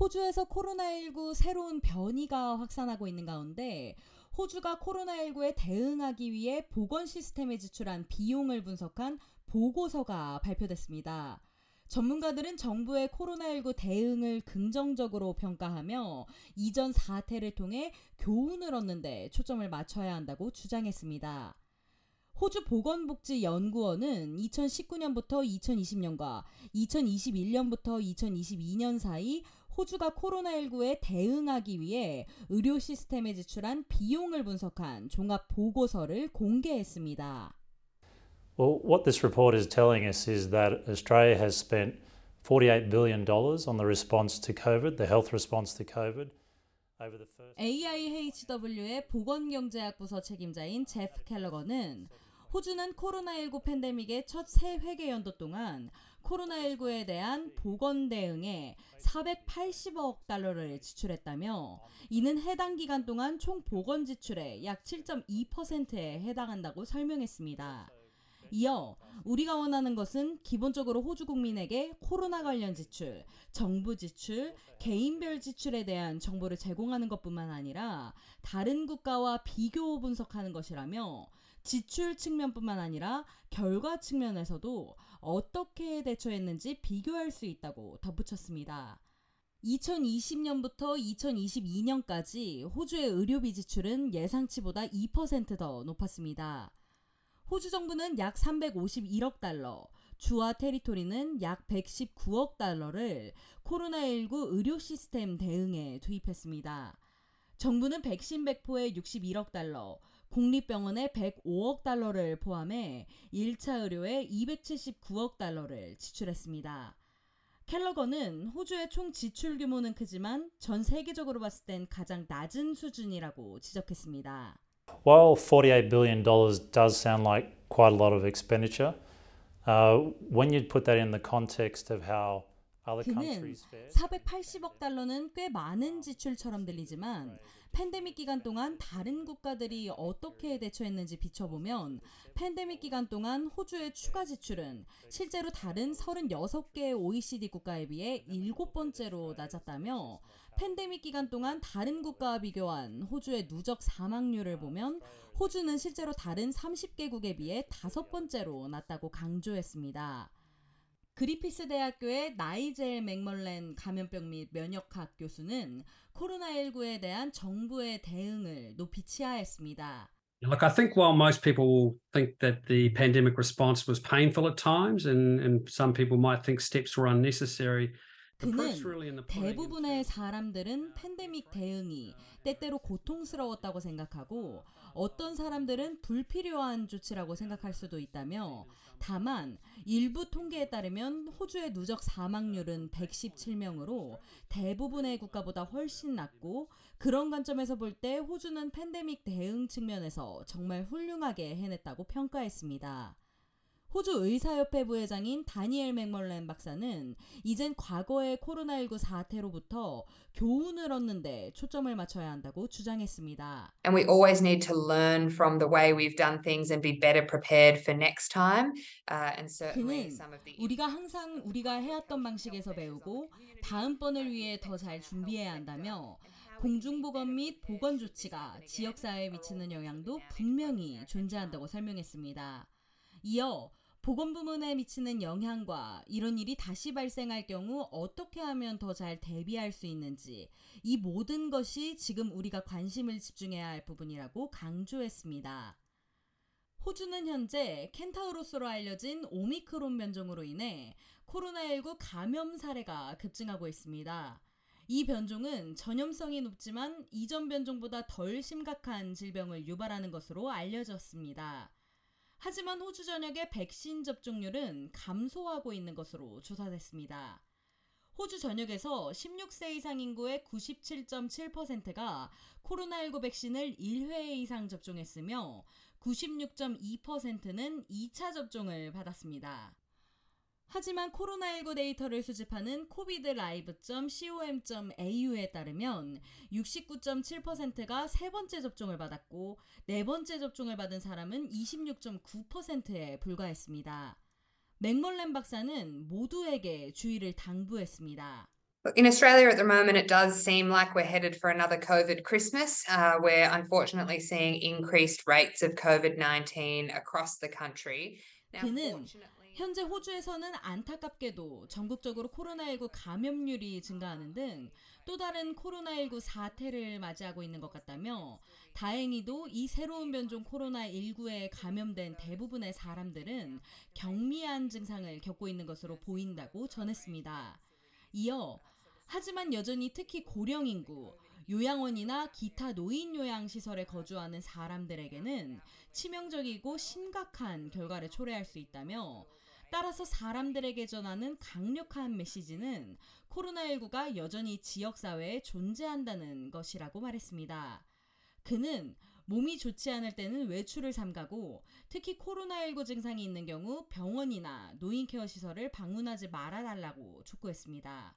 호주에서 코로나19 새로운 변이가 확산하고 있는 가운데 호주가 코로나19에 대응하기 위해 보건 시스템에 지출한 비용을 분석한 보고서가 발표됐습니다. 전문가들은 정부의 코로나19 대응을 긍정적으로 평가하며 이전 사태를 통해 교훈을 얻는데 초점을 맞춰야 한다고 주장했습니다. 호주 보건복지연구원은 2019년부터 2020년과 2021년부터 2022년 사이 호주가 코로나19에 대응하기 위해 의료 시스템에 지출한 비용을 분석한 종합 보고서를 공개했습니다. Well, what this report is telling us is that Australia has spent $48 billion on the response to COVID, the health response to COVID. over the first AIHW의 보건경제학 부서 책임자인 제프 켈러거는 호주는 코로나19 팬데믹의 첫세 회계 연도 동안 코로나19에 대한 보건 대응에 480억 달러를 지출했다며 이는 해당 기간 동안 총 보건 지출의 약 7.2%에 해당한다고 설명했습니다. 이어 우리가 원하는 것은 기본적으로 호주 국민에게 코로나 관련 지출, 정부 지출, 개인별 지출에 대한 정보를 제공하는 것뿐만 아니라 다른 국가와 비교 분석하는 것이라며 지출 측면뿐만 아니라 결과 측면에서도 어떻게 대처했는지 비교할 수 있다고 덧붙였습니다. 2020년부터 2022년까지 호주의 의료비 지출은 예상치보다 2%더 높았습니다. 호주 정부는 약 351억 달러, 주와 테리토리는 약 119억 달러를 코로나19 의료 시스템 대응에 투입했습니다. 정부는 백신 백포에 61억 달러, 국립병원에 105억 달러를 포함해 1차 의료에 279억 달러를 지출했습니다. 켈러거는 호주의 총 지출 규모는 크지만 전 세계적으로 봤을 땐 가장 낮은 수준이라고 지적했습니다. While $48 billion does sound like quite a lot of expenditure, uh, when you put that in the context of how 그는 countries fared, 480억 달러는 꽤 많은 지출처럼 들리지만 팬데믹 기간 동안 다른 국가들이 어떻게 대처했는지 비춰보면 팬데믹 기간 동안 호주의 추가 지출은 실제로 다른 36개 OECD 국가에 비해 7번째로 낮았다며 팬데믹 기간 동안 다른 국가와 비교한 호주의 누적 사망률을 보면 호주는 실제로 다른 30개국에 비해 다섯 번째로 낮다고 강조했습니다. 그리피스 대학교의 나이젤 맥멀렌 감염병 및 면역학 교수는 코로나19에 대한 정부의 대응을 높이 치하했습니다. Look, I think while most people think that the pandemic response was painful at times, and, and some people might think steps were unnecessary, 그는. 대부분의 사람들은 팬데믹 대응이 때때로 고통스러웠다고 생각하고 어떤 사람들은 불필요한 조치라고 생각할 수도 있다며 다만 일부 통계에 따르면 호주의 누적 사망률은 117명으로 대부분의 국가보다 훨씬 낮고 그런 관점에서 볼 때 호주는 팬데믹 대응 측면에서 정말 훌륭하게 해냈다고 평가했습니다. 호주 의사협회 부회장인 다니엘 맥멀렌 박사는 이젠 과거의 코로나19 사태로부터 교훈을 얻는데 초점을 맞춰야 한다고 주장했습니다. And we always need to learn from the way we've done things and be better prepared for next time. Uh, and certainly some of the 우리가 항상 우리가 해왔던 방식에서 배우고 다음 번을 위해 더 잘 준비해야 한다며 공중보건 및 보건 조치가 지역사회에 미치는 영향도 분명히 존재한다고 설명했습니다. 이어 보건 부문에 미치는 영향과 이런 일이 다시 발생할 경우 어떻게 하면 더 잘 대비할 수 있는지 이 모든 것이 지금 우리가 관심을 집중해야 할 부분이라고 강조했습니다. 호주는 현재 켄타우로스로 알려진 오미크론 변종으로 인해 코로나19 감염 사례가 급증하고 있습니다. 이 변종은 전염성이 높지만 이전 변종보다 덜 심각한 질병을 유발하는 것으로 알려졌습니다. 하지만 호주 전역의 백신 접종률은 감소하고 있는 것으로 조사됐습니다. 호주 전역에서 16세 이상 인구의 97.7%가 코로나19 백신을 1회 이상 접종했으며 96.2%는 2차 접종을 받았습니다. 하지만 코로나19 데이터를 수집하는 covidlive.com.au에 따르면 69.7%가 세 번째 접종을 받았고 네 번째 접종을 받은 사람은 26.9%에 불과했습니다. 맥멀렌 박사는 모두에게 주의를 당부했습니다. In Australia at the moment, it does seem like we're headed for another COVID Christmas. Uh, we're unfortunately seeing increased rates of COVID 19 across the country. Now, 그는 현재 호주에서는 안타깝게도 전국적으로 코로나19 감염률이 증가하는 등 또 다른 코로나19 사태를 맞이하고 있는 것 같다며 다행히도 이 새로운 변종 코로나19에 감염된 대부분의 사람들은 경미한 증상을 겪고 있는 것으로 보인다고 전했습니다. 이어 하지만 여전히 특히 고령 인구, 요양원이나 기타 노인 요양 시설에 거주하는 사람들에게는 치명적이고 심각한 결과를 초래할 수 있다며 따라서 사람들에게 전하는 강력한 메시지는 코로나19가 여전히 지역사회에 존재한다는 것이라고 말했습니다. 그는 몸이 좋지 않을 때는 외출을 삼가고 특히 코로나19 증상이 있는 경우 병원이나 노인케어 시설을 방문하지 말아달라고 촉구했습니다.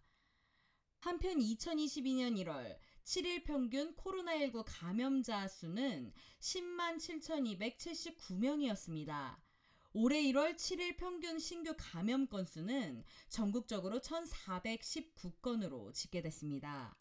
한편 2022년 1월 7일 평균 코로나19 감염자 수는 10만 7,279명이었습니다. 올해 1월 7일 평균 신규 감염 건수는 전국적으로 1,419건으로 집계됐습니다.